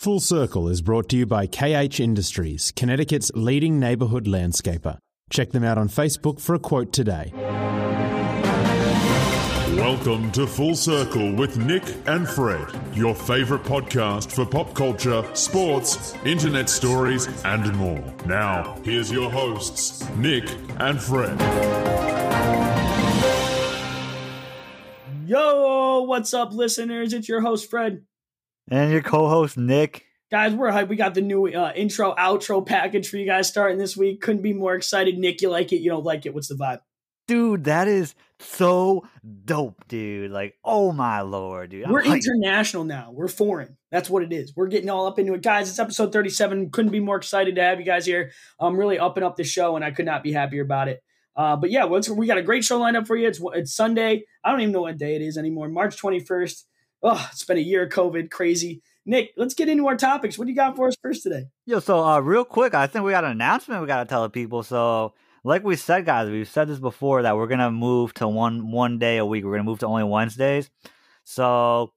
Full Circle is brought to you by KH Industries, Connecticut's leading neighborhood landscaper. Check them out on Facebook for a quote today. Welcome to Full Circle with Nick and Fred, your favorite podcast for pop culture, sports, internet stories, and more. Now, here's your hosts, Nick and Fred. Yo, what's up, listeners? It's your host, Fred. And your co-host Nick. Guys, we're hyped. We got the new uh, intro, outro package for you guys starting this week. Couldn't be more excited. Nick, you like it? You don't like it? What's the vibe? Dude, that is so dope, dude. Like, oh my lord, dude. I'm We're hyped. international now. We're foreign. That's what it is. We're getting all up into it. Guys, it's episode 37. Couldn't be more excited to have you guys here. I'm really upping up the show, and I could not be happier about it. Uh, but yeah, we got a great show lined up for you. It's, it's Sunday. I don't even know what day it is anymore. March 21st. Oh, it's been a year of COVID. Crazy. Nick, let's get into our topics. What do you got for us first today? Yo, so uh, real quick, I think we got an announcement we got to tell the people. So, like we said, guys, we've said this before that we're gonna move to one one day a week. We're gonna move to only Wednesdays. So,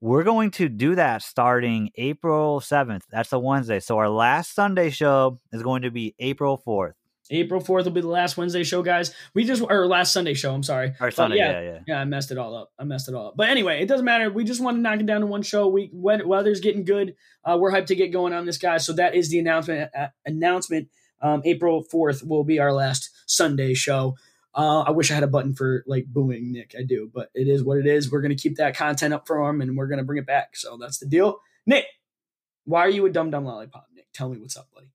we're going to do that starting April seventh. That's a Wednesday. So, our last Sunday show is going to be April fourth. April 4th will be the last Wednesday show, guys. We just, or last Sunday show, I'm sorry. Or Sunday, yeah, yeah, yeah. Yeah, I messed it all up. I messed it all up. But anyway, it doesn't matter. We just want to knock it down to one show. We weather's getting good. Uh, we're hyped to get going on this, guys. So that is the announcement. Uh, announcement. Um, April fourth will be our last Sunday show. Uh, I wish I had a button for like booing Nick. I do, but it is what it is. We're gonna keep that content up for him, and we're gonna bring it back. So that's the deal. Nick, why are you a dumb, dumb lollipop? Nick, tell me what's up, buddy.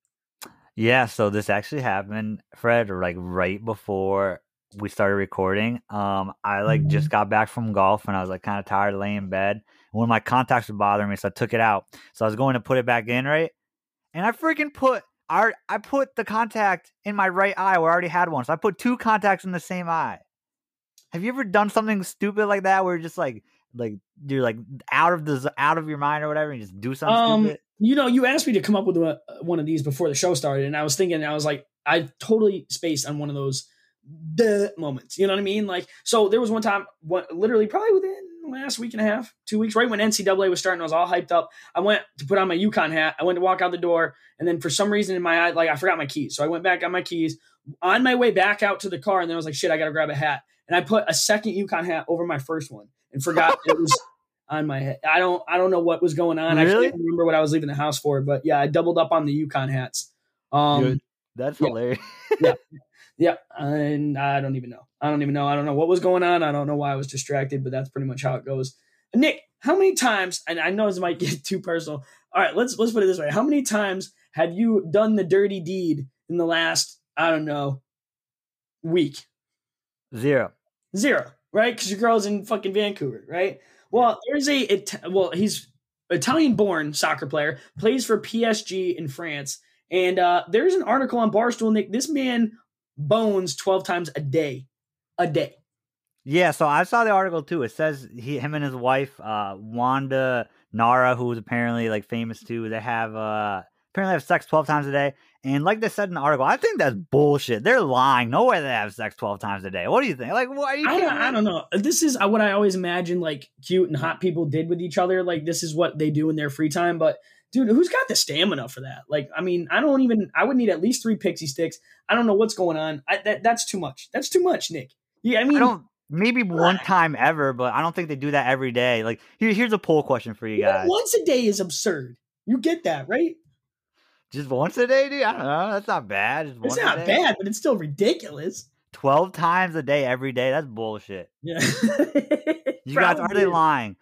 Yeah, so this actually happened, Fred, like right before we started recording. Um, I like just got back from golf and I was like kind of tired, laying in bed. One of my contacts was bothering me, so I took it out. So I was going to put it back in, right? And I freaking put I I put the contact in my right eye where I already had one. So I put two contacts in the same eye. Have you ever done something stupid like that where you're just like like you're like out of the out of your mind or whatever and just do something Um, stupid? you know, you asked me to come up with a, one of these before the show started, and I was thinking, I was like, I totally spaced on one of those the moments. You know what I mean? Like, so there was one time, one, literally probably within last week and a half, two weeks, right when NCAA was starting, I was all hyped up. I went to put on my UConn hat. I went to walk out the door, and then for some reason in my eye, like I forgot my keys, so I went back, got my keys. On my way back out to the car, and then I was like, shit, I gotta grab a hat, and I put a second UConn hat over my first one, and forgot it was on my head. I don't I don't know what was going on. I can't remember what I was leaving the house for, but yeah, I doubled up on the UConn hats. Um Dude, That's yeah. hilarious. yeah, and I don't even know. I don't even know. I don't know what was going on. I don't know why I was distracted, but that's pretty much how it goes. Nick, how many times and I know this might get too personal. All right, let's let's put it this way. How many times have you done the dirty deed in the last, I don't know, week? Zero. Zero, right? Because your girl's in fucking Vancouver, right? Well, there's a it, well, he's Italian-born soccer player, plays for PSG in France, and uh, there's an article on Barstool. Nick, this man bones twelve times a day, a day. Yeah, so I saw the article too. It says he, him and his wife, uh, Wanda Nara, who's apparently like famous too. They have uh, apparently have sex twelve times a day, and like they said in the article, I think that's bullshit. They're lying. No way they have sex twelve times a day. What do you think? Like, why? You I don't. I don't know. This is uh, what I always imagine like cute and hot people did with each other. Like this is what they do in their free time. But dude, who's got the stamina for that? Like, I mean, I don't even. I would need at least three pixie sticks. I don't know what's going on. I, that, that's too much. That's too much, Nick. Yeah, I mean, I don't. Maybe one time ever, but I don't think they do that every day. Like, here, here's a poll question for you guys. once a day is absurd. You get that, right? Just once a day, dude. I don't know. That's not bad. Just It's not bad, but it's still ridiculous. Twelve times a day, every day. That's bullshit. Yeah. You guys, are they lying?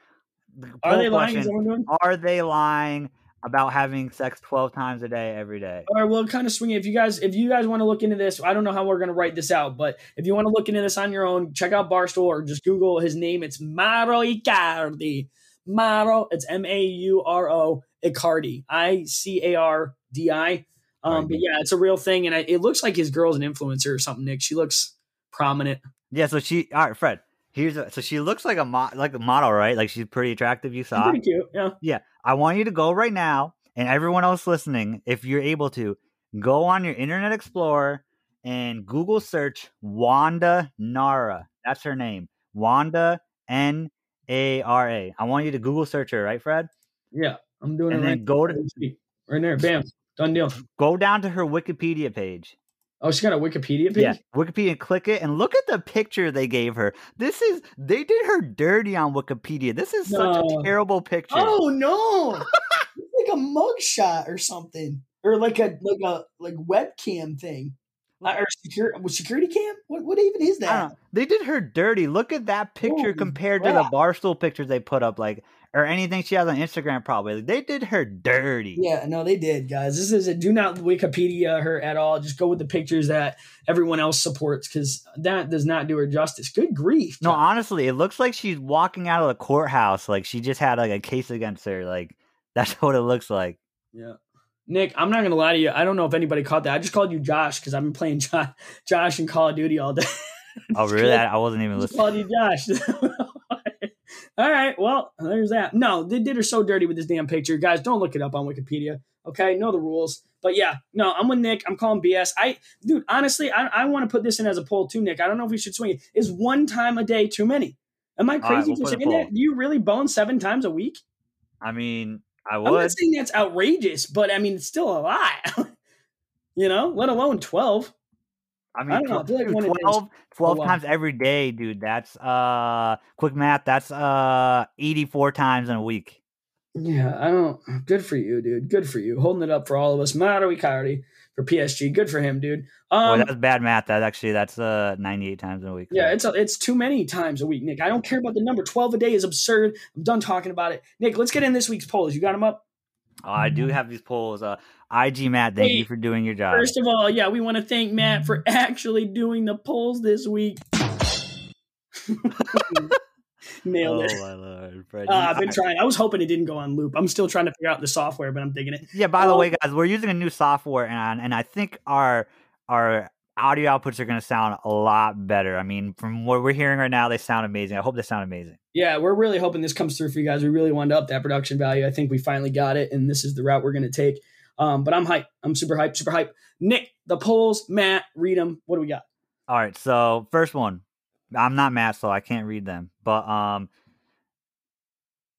Are they lying? Question, that what I'm doing? Are they lying about having sex twelve times a day every day? All right, well, kind of swing it. If you guys, if you guys want to look into this, I don't know how we're going to write this out, but if you want to look into this on your own, check out Barstool or just Google his name. It's Mauro Icardi. Mauro, it's M A U R O Icardi, I C A R D I. Um, but yeah, it's a real thing, and I, it looks like his girl's an influencer or something. Nick, she looks prominent. Yeah. So she. All right, Fred. Here's a, so she looks like a mo- like a model, right? Like she's pretty attractive. You She's saw. pretty cute. Yeah. Yeah. I want you to go right now, and everyone else listening, if you're able to, go on your Internet Explorer and Google search Wanda Nara. That's her name. Wanda N A R A. I want you to Google search her, right, Fred? Yeah. I'm doing And it right go to right there. Bam, done deal. go down to her Wikipedia page. Oh, she's got a Wikipedia page. Yeah, Wikipedia. Click it and look at the picture they gave her. This is they did her dirty on Wikipedia. This is such a terrible picture. Oh no! it's like a mugshot or something, or like a like a like webcam thing, Uh, or secure security cam. What what even is that? They did her dirty. Look at that picture Holy compared to the barstool pictures they put up, like or anything she has on Instagram. Probably they did her dirty. Yeah, no, they did, guys. This is a do not Wikipedia her at all. Just go with the pictures that everyone else supports because that does not do her justice. Good grief. No, honestly, it looks like she's walking out of the courthouse. Like she just had like a case against her. Like that's what it looks like. Yeah. Nick, I'm not gonna lie to you. I don't know if anybody caught that. I just called you Josh because I've been playing Josh, Josh in Call of Duty all day. Oh, really? I, wasn't even just listening. called you Josh. All right, well, there's that. No, they did her so dirty with this damn picture, guys. Don't look it up on Wikipedia. Okay, know the rules. But yeah, no, I'm with Nick. I'm calling BS. I, dude, honestly, I, I want to put this in as a poll too, Nick. I don't know if we should swing it. Is one time a day too many? Am I right, crazy we'll for saying that? Do you really bone seven times a week? I mean, I I'm not saying that's outrageous, but I mean, it's still a lot. you know, let alone 12. I I mean, don't know, I like dude, one of those- 12, 12 times every day, dude. That's uh quick math. That's uh 84 times in a week. Yeah, I don't. Good for you, dude. Good for you. Holding it up for all of us. Mauro Icardi for PSG. Good for him, dude. Um, that's bad math. That actually that's uh 98 times in a week. yeah, it's a, it's too many times a week, Nick. I don't care about the number. Twelve a day is absurd. I'm done talking about it. Nick, let's get in this week's polls. You got them up. Oh, I do have these polls. Uh, IG Matt, thank you for doing your job. First of all, yeah, we want to thank Matt for actually doing the polls this week. Nailed oh it. my lord, Fred. Uh, I've been I- trying. I was hoping it didn't go on loop. I'm still trying to figure out the software, but I'm digging it. yeah. By the Oh. way, guys, we're using a new software, and and I think our our audio outputs are going to sound a lot better. I mean, from what we're hearing right now, they sound amazing. I hope they sound amazing. Yeah, we're really hoping this comes through for you guys. We really wanted to up that production value. I think we finally got it, and this is the route we're going to take. Um, but I'm hype. I'm super hype, super hype. Nick, the polls, Matt, read them. What do we got? All right, so first one. I'm not Matt, so I can't read them. But um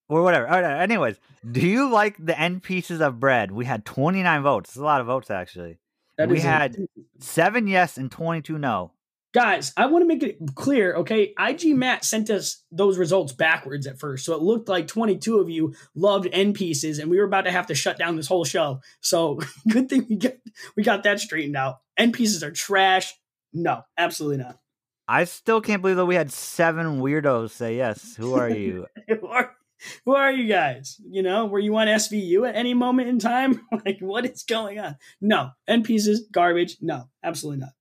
or whatever. All right, anyways, do you like the end pieces of bread? We had 29 votes. It's a lot of votes actually. That We is a- had- 7 yes and 22 no. guys. I want to make it clear. Okay, IG Matt sent us those results backwards at first, so it looked like 22 of you loved end pieces, and we were about to have to shut down this whole show. So good thing we got we got that straightened out. End pieces are trash. No, absolutely not. I still can't believe that we had 7 weirdos say yes. Who are you? who are, who are you guys? You know, were you on SVU at any moment in time? like, what is going on? No, end pieces, garbage. No, absolutely not.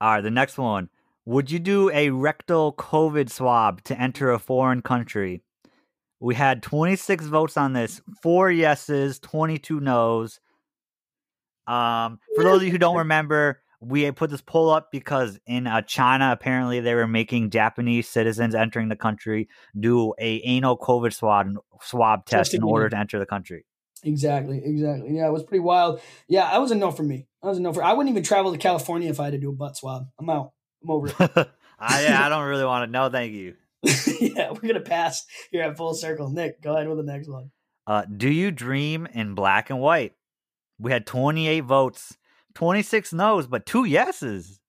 All right, the next one. Would you do a rectal COVID swab to enter a foreign country? We had 26 votes on this, four yeses, 22 nos. Um, for those of you who don't remember, we put this poll up because in uh, China, apparently they were making Japanese citizens entering the country do a anal COVID swab swab test in order it. to enter the country. Exactly, exactly. Yeah, it was pretty wild. Yeah, I was a no for me. I was a no for. I wouldn't even travel to California if I had to do a butt swab. I'm out. I'm over it. I, yeah, I don't really want to know. Thank you. yeah, we're gonna pass here at full circle. Nick, go ahead with the next one. Uh, do you dream in black and white? We had 28 votes, 26 no's, but two yeses.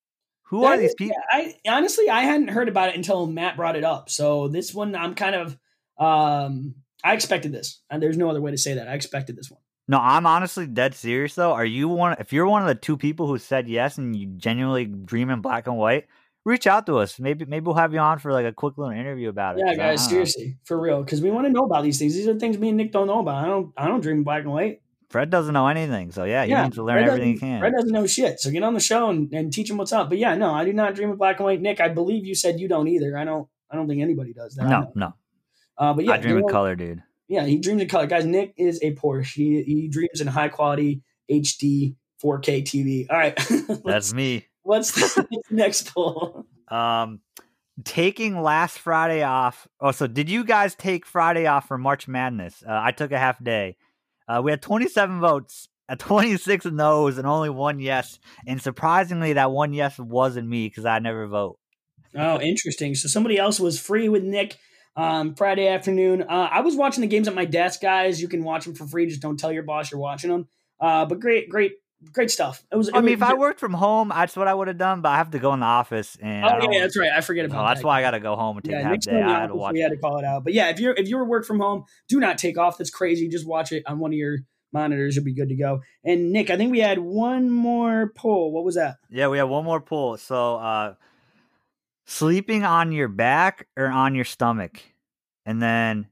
Who are these is- people? I honestly I hadn't heard about it until Matt brought it up. So this one I'm kind of um I expected this. And there's no other way to say that. I expected this one. No, I'm honestly dead serious though. Are you one? If you're one of the two people who said yes and you genuinely dream in black and white, reach out to us. Maybe maybe we'll have you on for like a quick little interview about it. Yeah, guys, don't know. seriously, for real, because we want to know about these things. These are things me and Nick don't know about. I don't, I don't dream in black and white. Fred doesn't know anything, so yeah, he yeah, needs to learn Fred everything he can. Fred doesn't know shit, so get on the show and, and teach him what's up. But yeah, no, I do not dream in black and white. Nick, I believe you said you don't either. I don't, I don't think anybody does that. No, no, uh, but yeah, I dream in color, dude. Yeah, he dreams in color, guys. Nick is a Porsche. He he dreams in high quality HD 4K TV. All right, That's me. what's the next poll? Um, taking last Friday off. Oh, so did you guys take Friday off for March Madness? Uh, I took a half day. Uh, we had 27 votes, uh, 26 no's, and only one yes. And surprisingly, that one yes wasn't me because I never vote. Oh, interesting. So somebody else was free with Nick um, Friday afternoon. Uh, I was watching the games at my desk, guys. You can watch them for free. Just don't tell your boss you're watching them. Uh, but great, great, great stuff. It was. I it mean, if I worked from home, that's what I would have done. But I have to go in the office, and Oh yeah, that's right. I forget about no, that. that's why I got to go home and take Yeah, a half day. I had to watch. We had to call it out. But yeah, if you're if you're work from home, do not take off. That's crazy. Just watch it on one of your monitors. You'll be good to go. And Nick, I think we had one more poll. What was that? Yeah, we had one more poll. So, uh, sleeping on your back or on your stomach, and then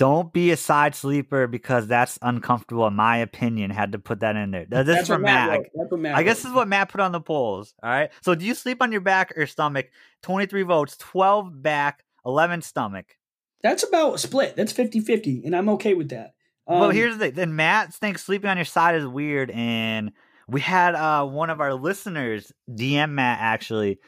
don't be a side sleeper because that's uncomfortable. In my opinion, had to put that in there. This That's is from Matt. That's what Matt I guess this is what Matt put on the polls. All right. So, do you sleep on your back or stomach? Twenty-three votes, twelve back, eleven stomach. That's about split. That's 50-50, and I'm okay with that. well, Um, here's the thing. Then Matt thinks sleeping on your side is weird, and we had uh one of our listeners DM Matt actually,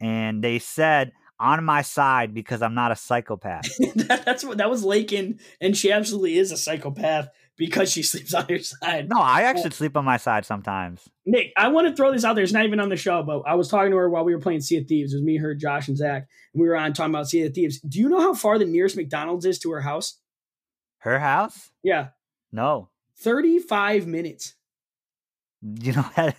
and they said on my side because I'm not a psychopath. that, that's what that was Lakin, and she absolutely is a psychopath because she sleeps on her side. no, I uh, actually sleep on my side sometimes. Nick, I want to throw this out there. It's not even on the show, but I was talking to her while we were playing Sea of Thieves. It was me, her, Josh, and Zach, and we were on talking about Sea of Thieves. Do you know how far the nearest McDonald's is to her house? Her house? Yeah, No. thirty-five minutes. You know that.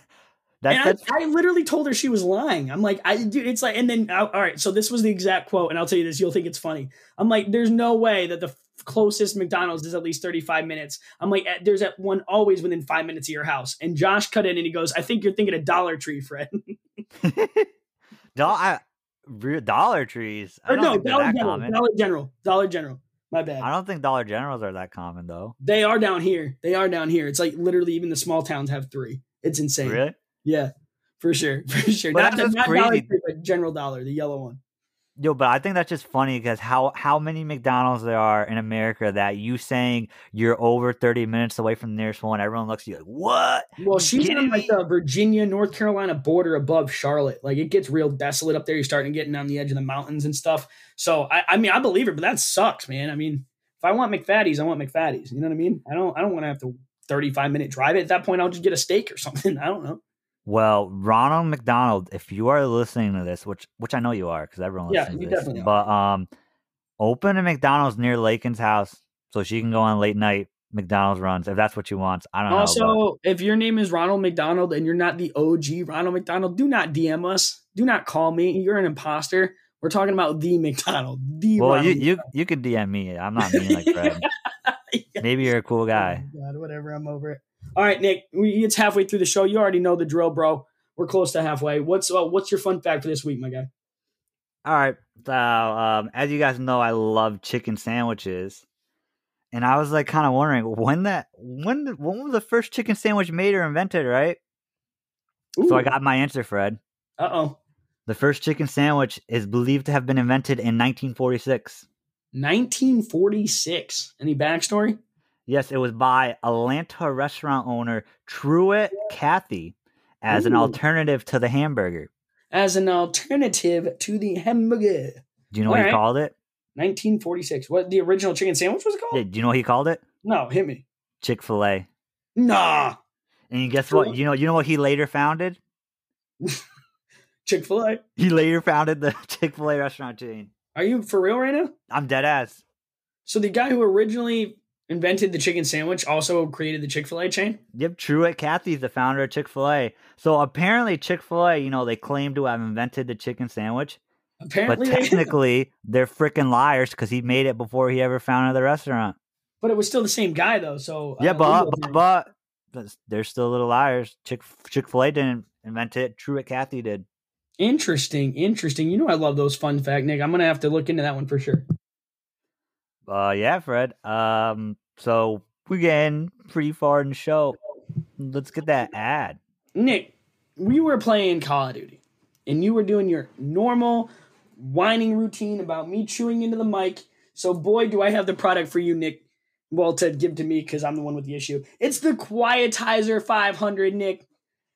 That, I, I literally told her she was lying. I'm like, I dude, it's like, and then uh, all right, so this was the exact quote, and I'll tell you this, you'll think it's funny. I'm like, there's no way that the f- closest McDonald's is at least 35 minutes. I'm like, eh, there's at one always within five minutes of your house. And Josh cut in and he goes, I think you're thinking of Dollar Tree, Fred. Do- I, real Dollar Trees. I no, Dollar that General, common. Dollar General, Dollar General. My bad. I don't think Dollar Generals are that common though. They are down here. They are down here. It's like literally even the small towns have three. It's insane. Really? Yeah, for sure, for sure. But not that's the, not Dollar crazy. Tree, but General Dollar, the yellow one. Yo, but I think that's just funny because how how many McDonald's there are in America that you saying you're over 30 minutes away from the nearest one, everyone looks at you like, what? Well, she's on like the Virginia, North Carolina border above Charlotte. Like it gets real desolate up there. You're starting to getting on the edge of the mountains and stuff. So I, I mean, I believe her, but that sucks, man. I mean, if I want McFaddies, I want McFaddies. You know what I mean? I don't, I don't want to have to 35 minute drive it. At that point, I'll just get a steak or something. I don't know. Well, Ronald McDonald, if you are listening to this, which which I know you are because everyone Yeah, listens to this, definitely but um, open a McDonald's near Lakin's house so she can go on late night McDonald's runs if that's what she wants. I don't know. Also, if your name is Ronald McDonald and you're not the OG Ronald McDonald, do not DM us. Do not call me. You're an imposter. We're talking about the McDonald. The well, Ronald you you you could DM me. I'm not mean like Fred. Yeah. Maybe you're a cool guy. Oh, God, whatever. I'm over it. All right, Nick. We, it's halfway through the show. You already know the drill, bro. We're close to halfway. What's uh, what's your fun fact for this week, my guy? All right. So, um, as you guys know, I love chicken sandwiches, and I was like kind of wondering when that when the- when was the first chicken sandwich made or invented, right? So I got my answer, Fred. Uh oh. The first chicken sandwich is believed to have been invented in 1946. 1946. Any backstory? Yes, it was by Atlanta restaurant owner Truett Cathy as an alternative to the hamburger. As an alternative to the hamburger. Do you know what All he called it? 1946. What the original chicken sandwich was called? Yeah, do you know what he called it? No, hit me. Chick Fil A. Nah. And guess what? You know, you know what he later founded? Chick Fil A. He later founded the Chick Fil A restaurant chain. Are you for real right now? I'm dead ass. So the guy who originally invented the chicken sandwich also created the Chick Fil A chain. Yep, Truett Cathy's the founder of Chick Fil A. So apparently, Chick Fil A, you know, they claim to have invented the chicken sandwich, but Apparently, they did. technically, they're freaking liars because he made it before he ever founded the restaurant. but it was still the same guy though. So yeah, uh, but, but but but they're still little liars. Chick Chick Fil A didn't invent it. Truett Cathy did. Interesting, interesting. You know I love those fun fact, Nick. I'm gonna have to look into that one for sure. Uh, yeah, Fred. Um, so we're getting pretty far in the show. Let's get that ad. Nick, we were playing Call of Duty, and you were doing your normal whining routine about me chewing into the mic. So boy, do I have the product for you, Nick. Well, to give to me because I'm the one with the issue. It's the Quietizer 500, Nick.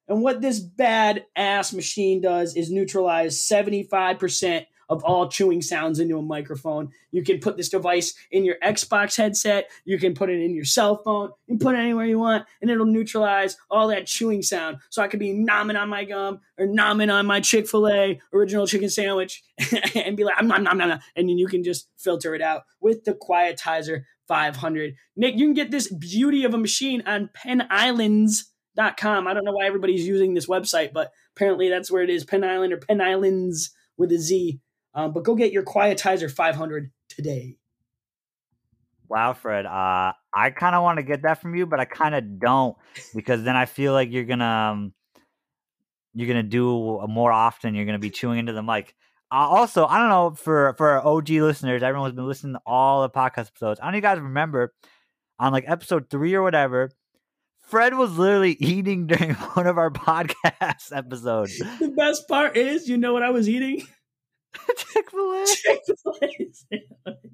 And what this bad ass machine does is neutralize 75% of all chewing sounds into a microphone. You can put this device in your Xbox headset. You can put it in your cell phone. You can put it anywhere you want, and it'll neutralize all that chewing sound. So I could be nomming on my gum or nomming on my Chick Fil A original chicken sandwich, and be like, "I'm nom nom nom," and then you can just filter it out with the Quietizer 500. Nick, you can get this beauty of a machine on PennIslands.com. I don't know why everybody's using this website, but apparently that's where it is Penn Island or Penn Islands with a Z. Um, but go get your Quietizer 500 today. Wow, Fred. Uh, I kind of want to get that from you, but I kind of don't because then I feel like you're gonna um, you're gonna do more often. You're gonna be chewing into the mic. Uh, also, I don't know for for our OG listeners, everyone's been listening to all the podcast episodes. I don't know if you guys remember on like episode three or whatever. Fred was literally eating during one of our podcast episodes. The best part is, you know what I was eating? Chick Fil A. Chick Fil A.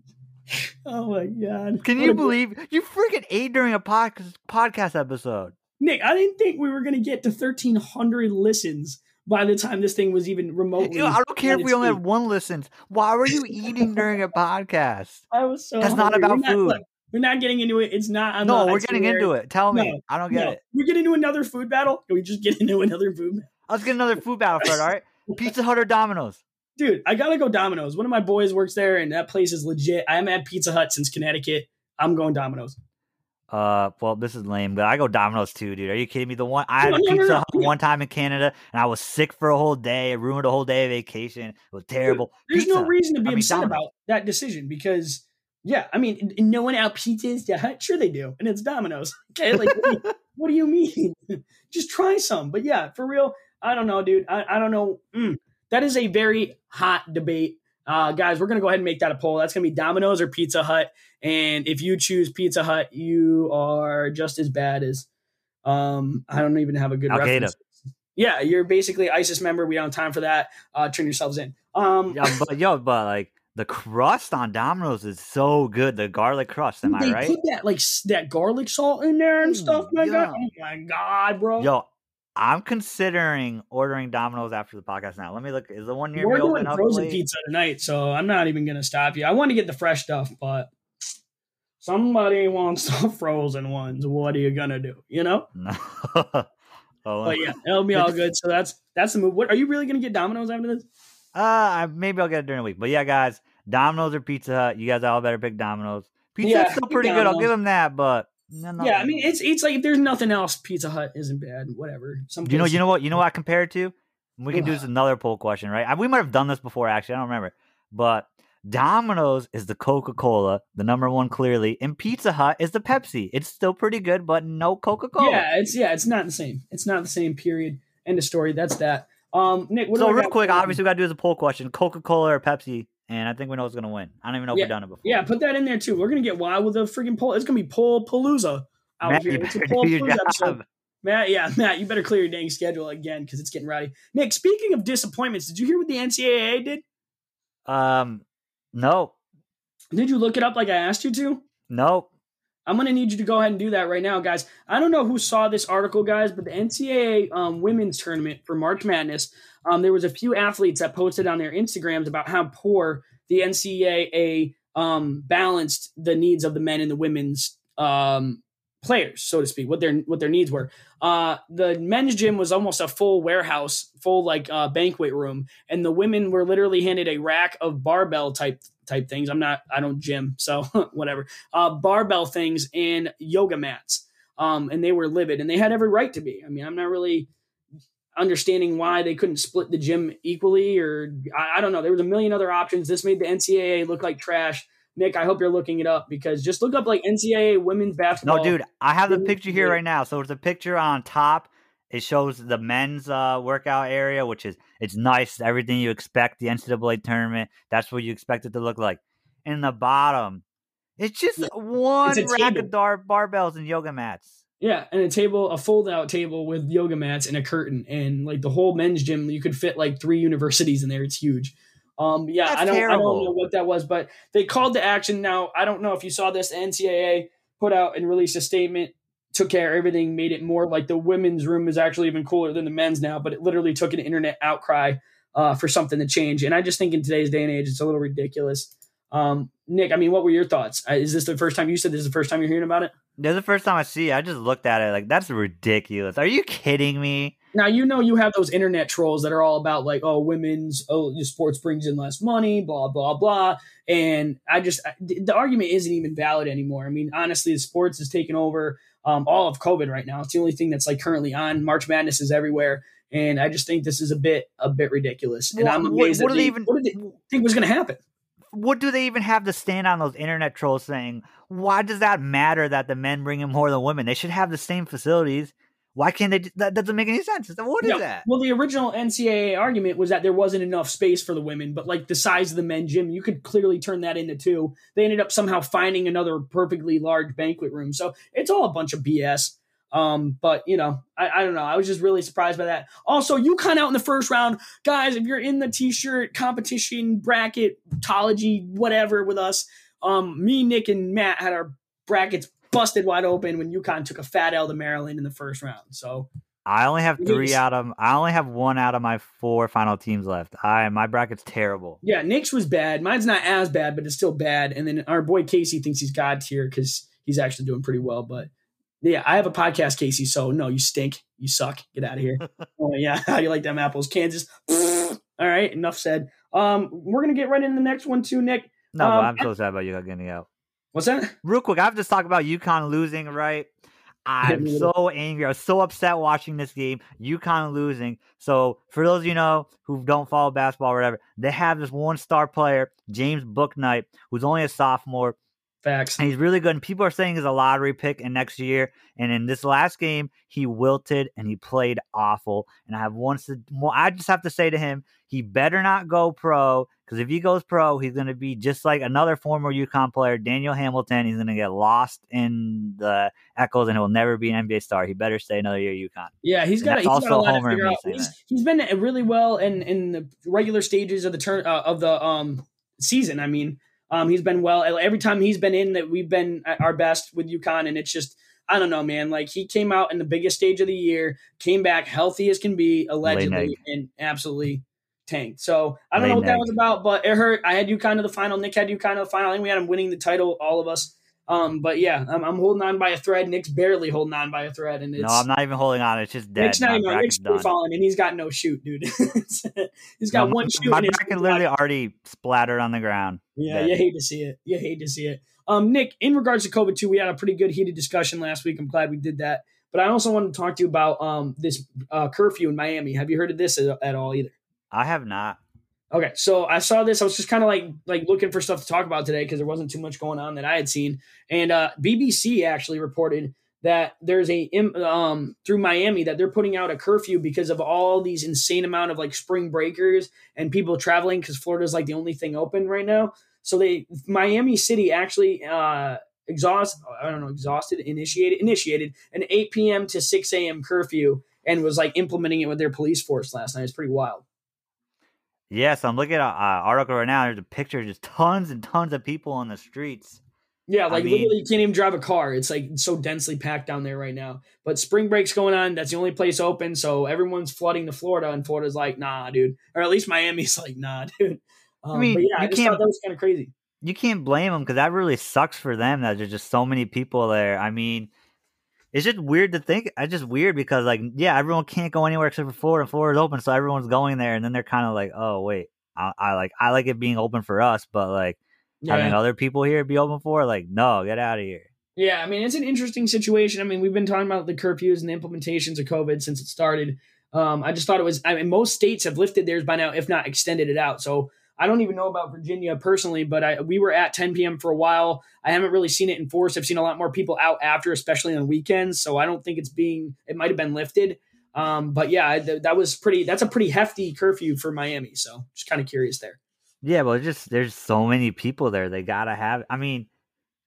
Oh my god! Can What you believe you freaking ate during a podcast podcast episode? Nick? I didn't think we were gonna get to thirteen hundred listens by the time this thing was even remotely. You know, I don't care if we only had one listens. Why were you eating during a podcast? I was so. That's not about We're food. look, we're not getting into it. It's not. On no, the we're getting into it. Tell me. No, I don't get No, it. we get into another food battle. Can we just get into another food? battle? Let's get another food battle, Fred. All right, Pizza Hut or Domino's? Dude, I gotta go Domino's. One of my boys works there, and that place is legit. I haven't had Pizza Hut since Connecticut. I'm going Domino's. Uh, well, this is lame, but I go Domino's too, dude. Are you kidding me? The one I had No, no, no, Pizza no. Hut one time in Canada, and I was sick for a whole day. It ruined a whole day of vacation. It was terrible. There's Pizza. no reason to be I mean, upset Domino's. about that decision because, yeah, I mean, no one out pizzas the Hut. Sure, they do, and it's Domino's. Okay, like, what, do you, what do you mean? Just try some. But yeah, for real, I don't know, dude. I, I don't know. Mm, that is a very hot debate. Uh, guys, we're gonna go ahead and make that a poll. That's gonna be Domino's or Pizza Hut. And if you choose Pizza Hut, you are just as bad as um, I don't even have a good Al Qaeda. reference. Yeah, you're basically ISIS member. We don't have time for that. Uh, turn yourselves in. Um, Yeah, but yo, but like the crust on Domino's is so good. The garlic crust, am I they right? put that like that garlic salt in there and Ooh, stuff. My yeah. god, oh my god, bro. Yo, I'm considering ordering Domino's after the podcast now. Let me look. Is the one near We're me doing open up? frozen pizza tonight, so I'm not even gonna stop you. I want to get the fresh stuff, but somebody wants the frozen ones. What are you gonna do? You know? No. oh, But yeah, it'll be all good. So that's that's the move. What are you really gonna get Domino's after this? Uh, maybe I'll get it during the week. But yeah, guys, Domino's or Pizza Hut. You guys all better pick Domino's. Pizza's Yeah, still pretty good. I'll give them that. But no, no. Yeah, I mean it's it's like if there's nothing else, Pizza Hut isn't bad. Whatever. Some you know, you know what, you know what I compare it to. We can do this another poll question, right? I- We might have done this before, actually. I don't remember. But Domino's is the Coca Cola, the number one clearly, and Pizza Hut is the Pepsi. It's still pretty good, but no Coca Cola. Yeah, it's yeah, it's not the same. It's not the same. Period. End of story. That's that. Um, Nick. What So real quick, obviously we gotta do is a poll question: Coca Cola or Pepsi? And I think we know who's gonna win. I don't even know if we've done it before. Yeah, put that in there too. We're gonna get wild with a freaking poll. It's gonna be poll palooza out Matt, here. It's a poll palooza episode. Matt, yeah, Matt, you better clear your dang schedule again because it's getting rowdy. Nick, speaking of disappointments, did you hear what the NCAA did? Um, no, Did you look it up like I asked you to? no. I'm gonna need you to go ahead and do that right now, guys. I don't know who saw this article, guys, but the NCAA um, women's tournament for March Madness, um, there was a few athletes that posted on their Instagrams about how poor the NCAA um, balanced the needs of the men and the women's um, players, so to speak, what their what their needs were. Uh, the men's gym was almost a full warehouse, full like uh, banquet room, and the women were literally handed a rack of barbell type type things. I'm not, I don't gym, so whatever uh, barbell things and yoga mats. Um, and they were livid, and they had every right to be. I mean, I'm not really understanding why they couldn't split the gym equally, or I, I don't know. There was a million other options. This made the NCAA look like trash. Nick, I hope you're looking it up because just look up like NCAA women's basketball. No, dude, I have the picture here right now. So it's a picture on top. It shows the men's uh, workout area, which is it's nice, everything you expect the NCAA tournament. That's what you expect it to look like. In the bottom, it's just Yeah, one it's rack table. of dar- barbells and yoga mats. Yeah, and a table, a fold-out table with yoga mats and a curtain, and like the whole men's gym, you could fit like three universities in there. It's huge. Um, yeah, That's I don't, I don't know what that was, but they called to action. Now, I don't know if you saw this. The NCAA put out and released a statement, took care of everything, made it more like the women's room is actually even cooler than the men's now. But it literally took an internet outcry uh, for something to change. And I just think in today's day and age, it's a little ridiculous. Um, Nick, I mean, what were your thoughts? Uh, is this the first time you said this is the first time you're hearing about it? This is the first time I see it. I just looked at it like that's ridiculous. Are you kidding me? Now you know you have those internet trolls that are all about like, oh, women's oh sports brings in less money, blah blah blah. And I just the argument isn't even valid anymore. I mean, honestly, the sports is taking over um, all of COVID right now. It's the only thing that's like currently on. March Madness is everywhere, and I just think this is a bit a bit ridiculous. And I'm amazed. What, what, they, even, what did they think was going to happen? what do they even have to stand on those internet trolls saying? Why does that matter that the men bring in more than women? They should have the same facilities. Why can't they? That doesn't make any sense. What is yeah. that? Well, the original NCAA argument was that there wasn't enough space for the women, but like the size of the men gym, you could clearly turn that into two. They ended up somehow finding another perfectly large banquet room. So it's all a bunch of BS. Um, but you know, I, I don't know. I was just really surprised by that. Also, UConn out in the first round, guys. If you're in the t-shirt competition bracket, tology, whatever with us, um, me, Nick, and Matt had our brackets busted wide open when UConn took a fat L to Maryland in the first round. So I only have three out of I only have one out of my four final teams left. I my bracket's terrible. Yeah, Nick's was bad. Mine's not as bad, but it's still bad. And then our boy Casey thinks he's god tier because he's actually doing pretty well. But yeah, I have a podcast, Casey. So no, you stink. You suck. Get out of here. oh yeah, how you like them apples, Kansas? All right, enough said. Um, we're gonna get right into the next one too, Nick. No, um, I'm so sad about you getting out. What's that? Real quick, I have to talk about UConn losing. Right, I'm so angry. I was so upset watching this game. UConn losing. So for those of you know who don't follow basketball or whatever, they have this one star player, James Bouknight, who's only a sophomore Facts. And he's really good. And people are saying he's a lottery pick in next year. And in this last game, he wilted and he played awful. And I have one. I just have to say to him, he better not go pro because if he goes pro, he's going to be just like another former UConn player, Daniel Hamilton. He's going to get lost in the echoes and he will never be an NBA star. He better stay another year at UConn. Yeah, he's got. He's also got a Homer. He's, he's been really well in in the regular stages of the turn uh, of the um season. I mean, um, he's been well every time he's been in that we've been at our best with UConn, and it's just I don't know, man. Like he came out in the biggest stage of the year, came back healthy as can be, allegedly, and absolutely tanked. So I don't Late know what that was about, but it hurt. I had you kind of the final. Nick had UConn to the final. I think we had him winning the title, all of us. Um, but yeah, I'm, I'm, holding on by a thread. Nick's barely holding on by a thread, and it's, no, I'm not even holding on. It's just dead. Nick's not even. Nick's falling, and he's got no shoot, dude. he's got no, one shoot. My bracket literally already splattered on the ground. Yeah, dead. you hate to see it. You hate to see it. Um, Nick, in regards to COVID too, we had a pretty good heated discussion last week. I'm glad we did that. But I also wanted to talk to you about um this uh, curfew in Miami. Have you heard of this at, at all either? I have not. Okay, so I saw this. I was just kind of like like looking for stuff to talk about today because there wasn't too much going on that I had seen. And uh, BBC actually reported that there's a um through Miami that they're putting out a curfew because of all these insane amount of like spring breakers and people traveling because Florida's like the only thing open right now. So they Miami City actually uh exhaust I don't know exhausted initiated initiated an 8 p.m. to 6 a.m. curfew and was like implementing it with their police force last night. It's pretty wild. Yes, I'm looking at an uh, article right now. There's a picture of just tons and tons of people on the streets. Yeah, like I mean, literally, you can't even drive a car. It's like so densely packed down there right now. But spring break's going on. That's the only place open, so everyone's flooding to Florida, and Florida's like, nah, dude. Or at least Miami's like, nah, dude. Um, I mean, yeah, I just thought that was kind of crazy. You can't blame them because that really sucks for them that there's just so many people there. I mean, it's just weird to think. It's just weird because like yeah, everyone can't go anywhere except for Florida. and Florida's open, so everyone's going there, and then they're kind of like, oh wait, I, I, like I like it being open for us, but like yeah. having other people here be open for, like no, get out of here. Yeah, I mean it's an interesting situation. I mean we've been talking about the curfews and the implementations of COVID since it started. Um, I just thought it was. I mean most states have lifted theirs by now, if not extended it out. So I don't even know about Virginia personally, but I, we were at 10 p.m. for a while. I haven't really seen it enforced. I've seen a lot more people out after, especially on weekends. So I don't think it's being, it might have been lifted. Um, but yeah, th- that was pretty, that's a pretty hefty curfew for Miami. So just kind of curious there. Yeah, well, just there's so many people there. They gotta have. I mean,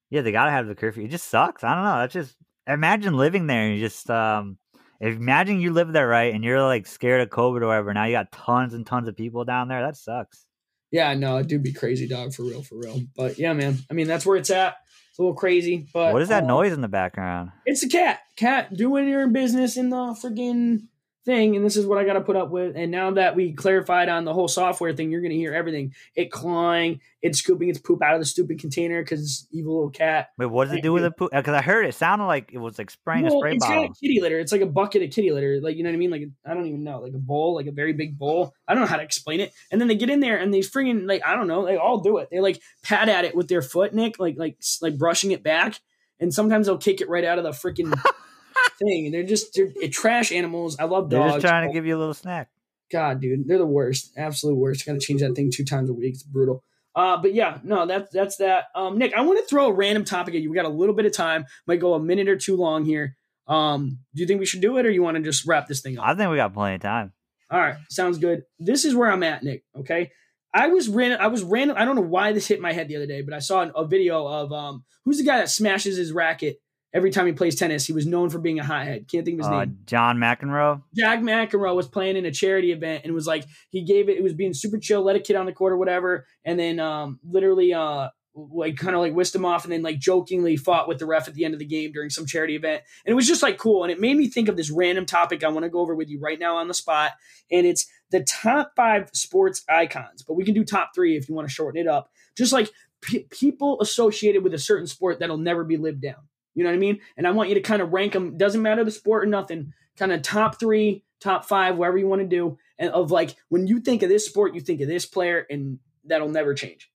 yeah, they gotta have the curfew. It just sucks. I don't know. That's just imagine living there and you just um imagine you live there right and you're like scared of COVID or whatever. Now you got tons and tons of people down there. That sucks. Yeah, no, it do be crazy, dog, for real, for real. But yeah, man. I mean, that's where it's at. It's a little crazy, but what is that uh, noise in the background? It's a cat. Cat doing your business in the friggin' thing, and this is what I got to put up with. And now that we clarified on the whole software thing, you're going to hear everything: it clawing, it scooping its poop out of the stupid container because it's evil little cat. Wait, what does it do with the poop? Because I heard it sounded like it was like spraying Well, a spray it's bottle. got a kitty litter. It's like a bucket of kitty litter. Like you know what I mean? Like I don't even know, like a bowl, like a very big bowl. I don't know how to explain it. And then they get in there and they friggin' like I don't know. They all do it. They like pat at it with their foot, Nick, like like like brushing it back. And sometimes they'll kick it right out of the freaking thing. They're just they're, trash animals. I love They're dogs. just trying to give you a little snack. God, dude, they're the worst. Absolute worst. Got to change that thing two times a week. It's brutal. Uh, but yeah, no, that's that's that. Um, Nick, I want to throw a random topic at you. We got a little bit of time. Might go a minute or two long here. Um, do you think we should do it, or you want to just wrap this thing up? I think we got plenty of time. All right, sounds good. This is where I'm at, Nick. Okay, I was ran. I was random. I don't know why this hit my head the other day, but I saw a video of um, who's the guy that smashes his racket every time he plays tennis. He was known for being a hothead. Can't think of his Uh, name. John McEnroe. Jack McEnroe was playing in a charity event and was like he gave it. It was being super chill, let a kid on the court or whatever, and then um, literally uh, like kind of like whisked him off, and then like jokingly fought with the ref at the end of the game during some charity event, and it was just like cool, and it made me think of this random topic I want to go over with you right now on the spot, and it's the top five sports icons, but we can do top three if you want to shorten it up, just like p- people associated with a certain sport that'll never be lived down. You know what I mean? And I want you to kind of rank them. Doesn't matter the sport or nothing. Kind of top three, top five, whatever you want to do. And of like when you think of this sport, you think of this player, and that'll never change.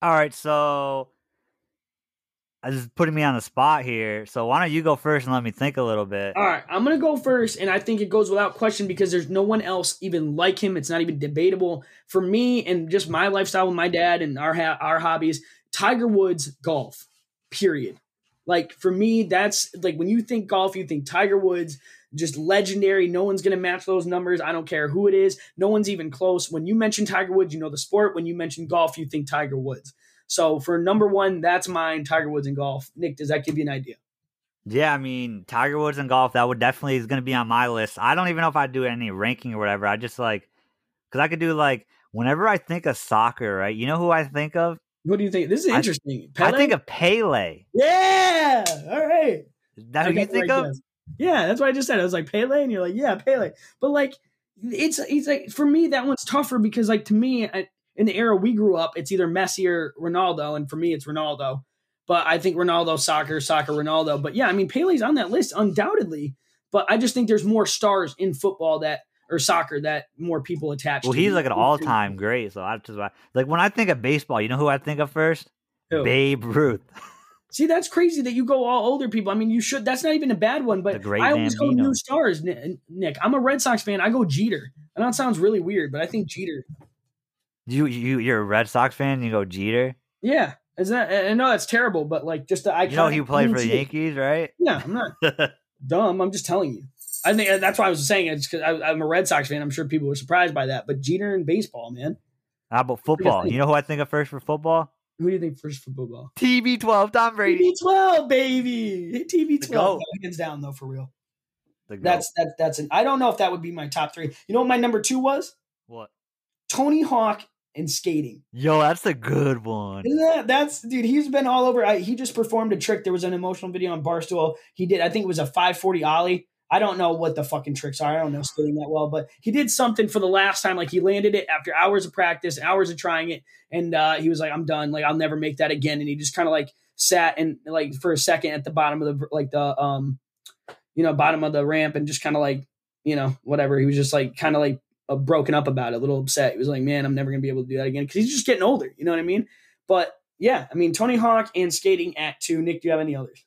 All right, so uh, I just putting me on the spot here. So why don't you go first and let me think a little bit? All right, I'm gonna go first, and I think it goes without question because there's no one else even like him. It's not even debatable for me and just my lifestyle with my dad and our ha- our hobbies. Tiger Woods golf, period. Like for me, that's like when you think golf, you think Tiger Woods, just legendary. No one's gonna match those numbers. I don't care who it is. No one's even close. When you mention Tiger Woods, you know the sport. When you mention golf, you think Tiger Woods. So for number one, that's mine. Tiger Woods and golf. Nick, does that give you an idea? Yeah, I mean Tiger Woods and golf. That would definitely is going to be on my list. I don't even know if I do any ranking or whatever. I just like because I could do like whenever I think of soccer, right? You know who I think of? What do you think? This is interesting. I Pele? think of Pele. Yeah. All right. Is that who you think of? guess. Yeah, that's what I just said. I was like Pele, and you're like, yeah, Pele. But like, it's it's like for me that one's tougher because like to me I, in the era we grew up, it's either Messi or Ronaldo, and for me it's Ronaldo. But I think Ronaldo soccer, soccer Ronaldo. But yeah, I mean Pele's on that list undoubtedly. But I just think there's more stars in football that or soccer that more people attach. To Well, he's like an all-time great. So I just like when I think of baseball, you know who I think of first? Who? Babe Ruth. See, that's crazy that you go all older people. I mean, you should. That's not even a bad one, but great I always go new stars. Nick, I'm a Red Sox fan. I go Jeter. I know it sounds really weird, but I think Jeter. You you you're a Red Sox fan. And you go Jeter. Yeah, is that? I know that's terrible, but like just the iconic. You know he played for the. Yankees, right? Yeah, I'm not dumb. I'm just telling you. I think that's why I was saying it because I'm a Red Sox fan. I'm sure people were surprised by that, but Jeter in baseball, man. How about football? You know who I think of first for football? Who do you think first for football? TB12, Tom Brady. TB12, baby. TB12. Hands down, though, for real. That's that's that's an. I don't know if that would be my top three. You know what my number two was? what. Tony Hawk and skating. Yo, that's a good one. That that's dude? He's been all over. I, he just performed a trick. There was an emotional video on Barstool. He did. I think it was a 540 ollie. I don't know what the fucking tricks are. I don't know skating that well, but he did something for the last time. Like he landed it after hours of practice, hours of trying it, and uh, he was like, "I'm done. Like I'll never make that again." And he just kind of like sat and like for a second at the bottom of the like the um, you know, bottom of the ramp and just kind of like you know whatever. He was just like kind of like uh, broken up about it, a little upset. He was like, "Man, I'm never gonna be able to do that again," because he's just getting older. You know what I mean? But yeah, I mean Tony Hawk and skating at two. Nick, do you have any others?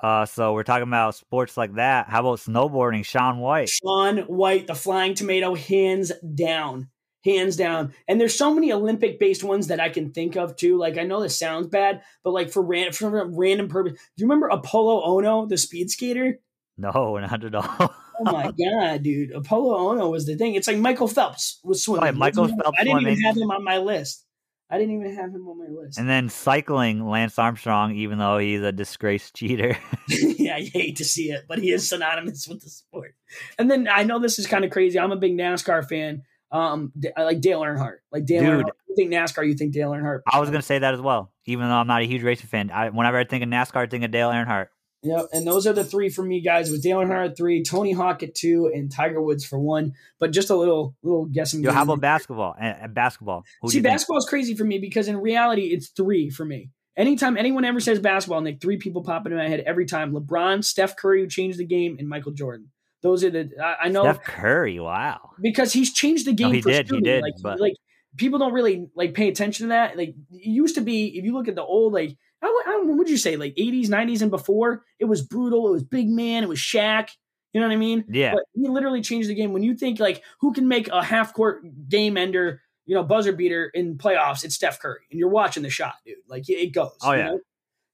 Uh, so we're talking about sports like that. How about snowboarding? Shaun White. Shaun White, the flying tomato, hands down. Hands down. And there's so many Olympic based ones that I can think of too. Like I know this sounds bad, but like for, ran- for random purpose. Do you remember Apolo Ohno, the speed skater? No, not at all. Oh my god, dude. Apolo Ohno was the thing. It's like Michael Phelps was swimming. Right, Michael Phelps I didn't even have him on my list. I didn't even have him on my list. and then cycling, Lance Armstrong, even though he's a disgraced cheater. yeah, I hate to see it, but he is synonymous with the sport. And then I know this is kind of crazy. I'm a big NASCAR fan. Um, I like Dale Earnhardt. Like Dale Dude. Earnhardt. You think NASCAR? You think Dale Earnhardt? I was gonna say that as well, even though I'm not a huge racing fan. I, whenever I think of NASCAR, I think of Dale Earnhardt. Yep, and those are the three for me, guys. With Dale Earnhardt at three, Tony Hawk at two, and Tiger Woods for one. But just a little little guessing. Yo, how about basketball? And, and basketball. Who See, you basketball is crazy for me because in reality, it's three for me. Anytime anyone ever says basketball, like three people pop into my head every time: LeBron, Steph Curry, who changed the game, and Michael Jordan. Those are the I, I know Steph Curry. Wow. because he's changed the game. he for did, he did, Like, but- like people don't really like pay attention to that. Like it used to be, if you look at the old like. I, I what'd you say, like 80s, 90s, and before? It was brutal. It was big man. It was Shaq. You know what I mean? Yeah. But he literally changed the game. When you think like who can make a half court game ender, you know, buzzer beater in playoffs, it's Steph Curry, and you're watching the shot, dude. Like it goes. Oh, you yeah. know?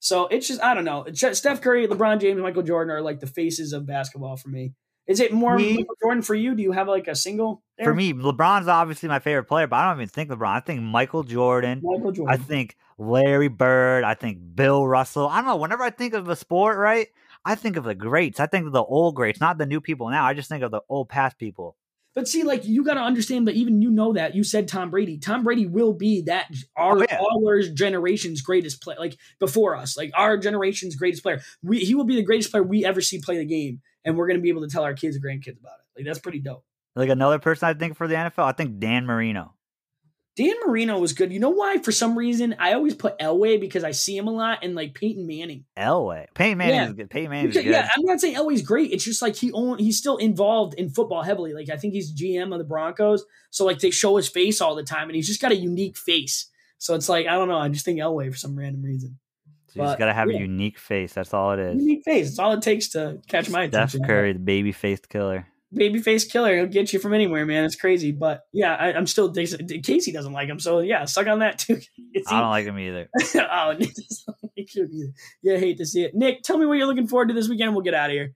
So it's just I don't know. Just Steph Curry, LeBron James, Michael Jordan are like the faces of basketball for me. Is it more Michael Jordan for you? Do you have like a single? There? For me, LeBron's obviously my favorite player, but I don't even think LeBron. I think Michael Jordan. Michael Jordan. I think Larry Bird. I think Bill Russell. I don't know. Whenever I think of a sport, right, I think of the greats. I think of the old greats, not the new people now. I just think of the old past people. But see, like you got to understand that even you know that you said Tom Brady. Tom Brady will be that oh, our Oh, yeah. our generation's greatest player, like before us, like our generation's greatest player. We, he will be the greatest player we ever see play the game, and we're gonna be able to tell our kids and grandkids about it. Like that's pretty dope. Like another person I think for the NFL, I think Dan Marino. Dan Marino was good. You know why? For some reason, I always put Elway because I see him a lot, and like Peyton Manning. Elway. Peyton Manning Yeah. is good. Peyton Manning is good. yeah, I'm not saying Elway's great. It's just like he own, he's still involved in football heavily. Like I think he's GM of the Broncos, so like they show his face all the time, and he's just got a unique face. So it's like I don't know. I just think Elway for some random reason. So you just gotta have yeah. a unique face. That's all it is. Unique face. It's all it takes to catch my attention. Steph attention. Curry, the baby faced killer. baby face killer. He'll get you from anywhere, man. It's crazy, but yeah, I, I'm still. Casey doesn't like him, so yeah, suck on that too. It's I don't like him either. oh, Nick doesn't like him either. Yeah, I hate to see it. Nick, tell me what you're looking forward to this weekend. We'll get out of here.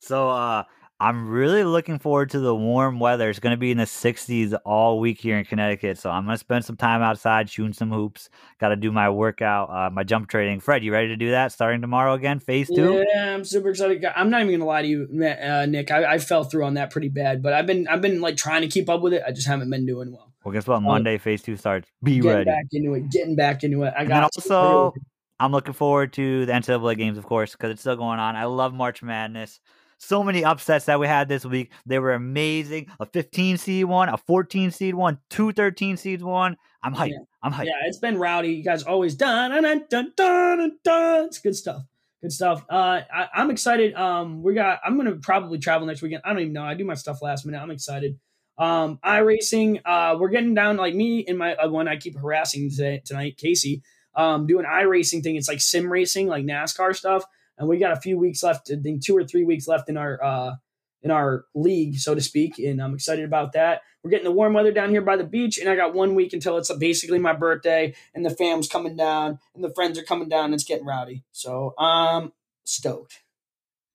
So uh I'm really looking forward to the warm weather. It's going to be in the 60s all week here in Connecticut. So I'm going to spend some time outside shooting some hoops. Got to do my workout, uh, my jump training. Fred, you ready to do that starting tomorrow again? Phase two? Yeah, I'm super excited. I'm not even gonna lie to you, uh, Nick. I, I fell through on that pretty bad, but I've been I've been like trying to keep up with it. I just haven't been doing well. Well, guess what? Monday, phase two starts. Be Getting ready. back into it, getting back into it. I got also, I'm looking forward to the NCAA games, of course, because it's still going on. I love March Madness. So many upsets that we had this week. They were amazing. A 15 seed one, a 14 seed one, two 13 seeds one. I'm hyped. Yeah. I'm hyped. yeah, it's been rowdy. You guys always done dun dun dun dun dun. dun. It's good stuff. Good stuff. Uh, I, I'm excited. Um, we got. I'm gonna probably travel next weekend. I don't even know. I do my stuff last minute. I'm excited. Um, iRacing. Uh, we're getting down like me and my uh, one I keep harassing today, tonight, Casey. Um, doing iRacing thing. It's like sim racing, like NASCAR stuff. And we got a few weeks left. I think two or three weeks left in our uh in our league, so to speak. And I'm excited about that. We're getting the warm weather down here by the beach, and I got one week until it's basically my birthday, and the fam's coming down, and the friends are coming down. And it's getting rowdy, so um, stoked.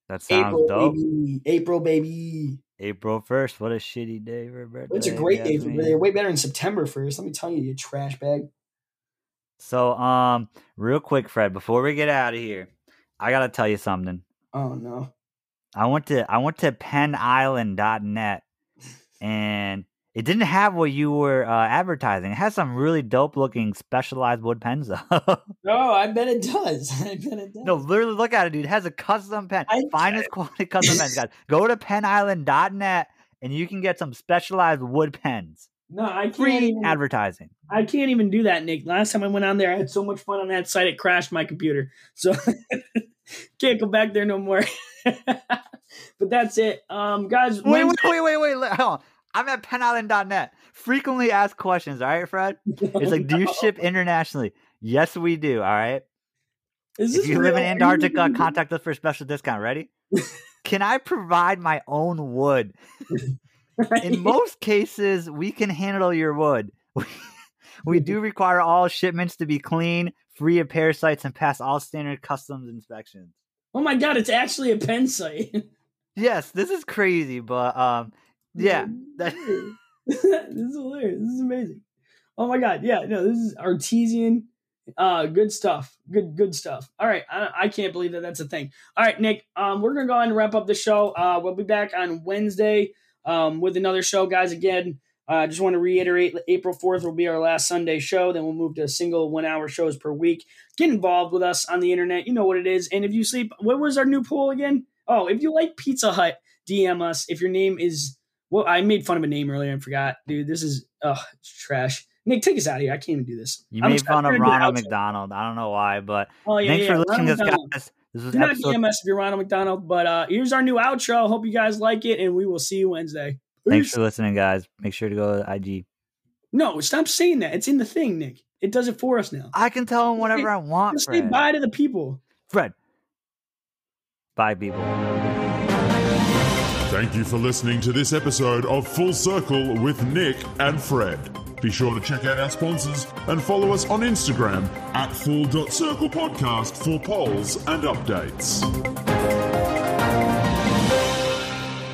That sounds April dope. baby, April baby. April 1st. What a shitty day for a birthday. It's a great day for birthday. Way better than September first. Let me tell you, you trash bag. So, um, real quick, Fred, before we get out of here, I gotta tell you something. Oh no. I went to I went to penisland.net and it didn't have what you were uh, advertising. It has some really dope looking specialized wood pens though. Oh, I bet it does. I bet it does. no, literally look at it, dude. It has a custom pen. I- Finest quality custom pens, guys. Go to penisland.net and you can get some specialized wood pens. No, I can't. Free Even, advertising. I can't even do that, Nick. Last time I went on there, I had so much fun on that site, it crashed my computer. So can't go back there no more. but that's it. Um, guys, Wait, wait, wait, wait, wait. Hold on. I'm at penisland.net. Frequently asked questions, all right, Fred? It's like, do you ship internationally? Yes, we do. All right. Is If this you live in? Antarctica, contact us for a special discount. Ready? Can I provide my own wood? In most cases, we can handle your wood. We do require all shipments to be clean, free of parasites, and pass all standard customs inspections. oh my god, it's actually a pen site. Yes, this is crazy, but um, yeah, that- this is hilarious. This is amazing. Oh my god, yeah, no, this is artesian. Uh, good stuff. Good, good stuff. All right, I, I can't believe that that's a thing. All right, Nick, um, we're gonna go ahead and wrap up the show. Uh, we'll be back on Wednesday, um, with another show, guys. Again, I uh, just want to reiterate April 4th will be our last Sunday show. Then we'll move to single one hour shows per week. Get involved with us on the internet. You know what it is. And if you sleep, what was our new poll again? Oh, if you like Pizza Hut, DM us. If your name is, well, I made fun of a name earlier and forgot. Dude, this is, oh, trash. Nick, take us out of here. I can't even do this. You I'm made fun of Ronald McDonald. I don't know why, but oh, yeah, thanks yeah. for listening, to McDonald. guys. This was Do not episode DM us if you're Ronald McDonald. But uh, here's our new outro. Hope you guys like it, and we will see you Wednesday. Thanks for listening, guys. Make sure to go to IG. No, stop saying that. It's in the thing, Nick. It does it for us now. I can tell them whatever I want, Just say bye to the people. Fred. Bye, people. Thank you for listening to this episode of Full Circle with Nick and Fred. Be sure to check out our sponsors and follow us on Instagram at full.circlepodcast for polls and updates.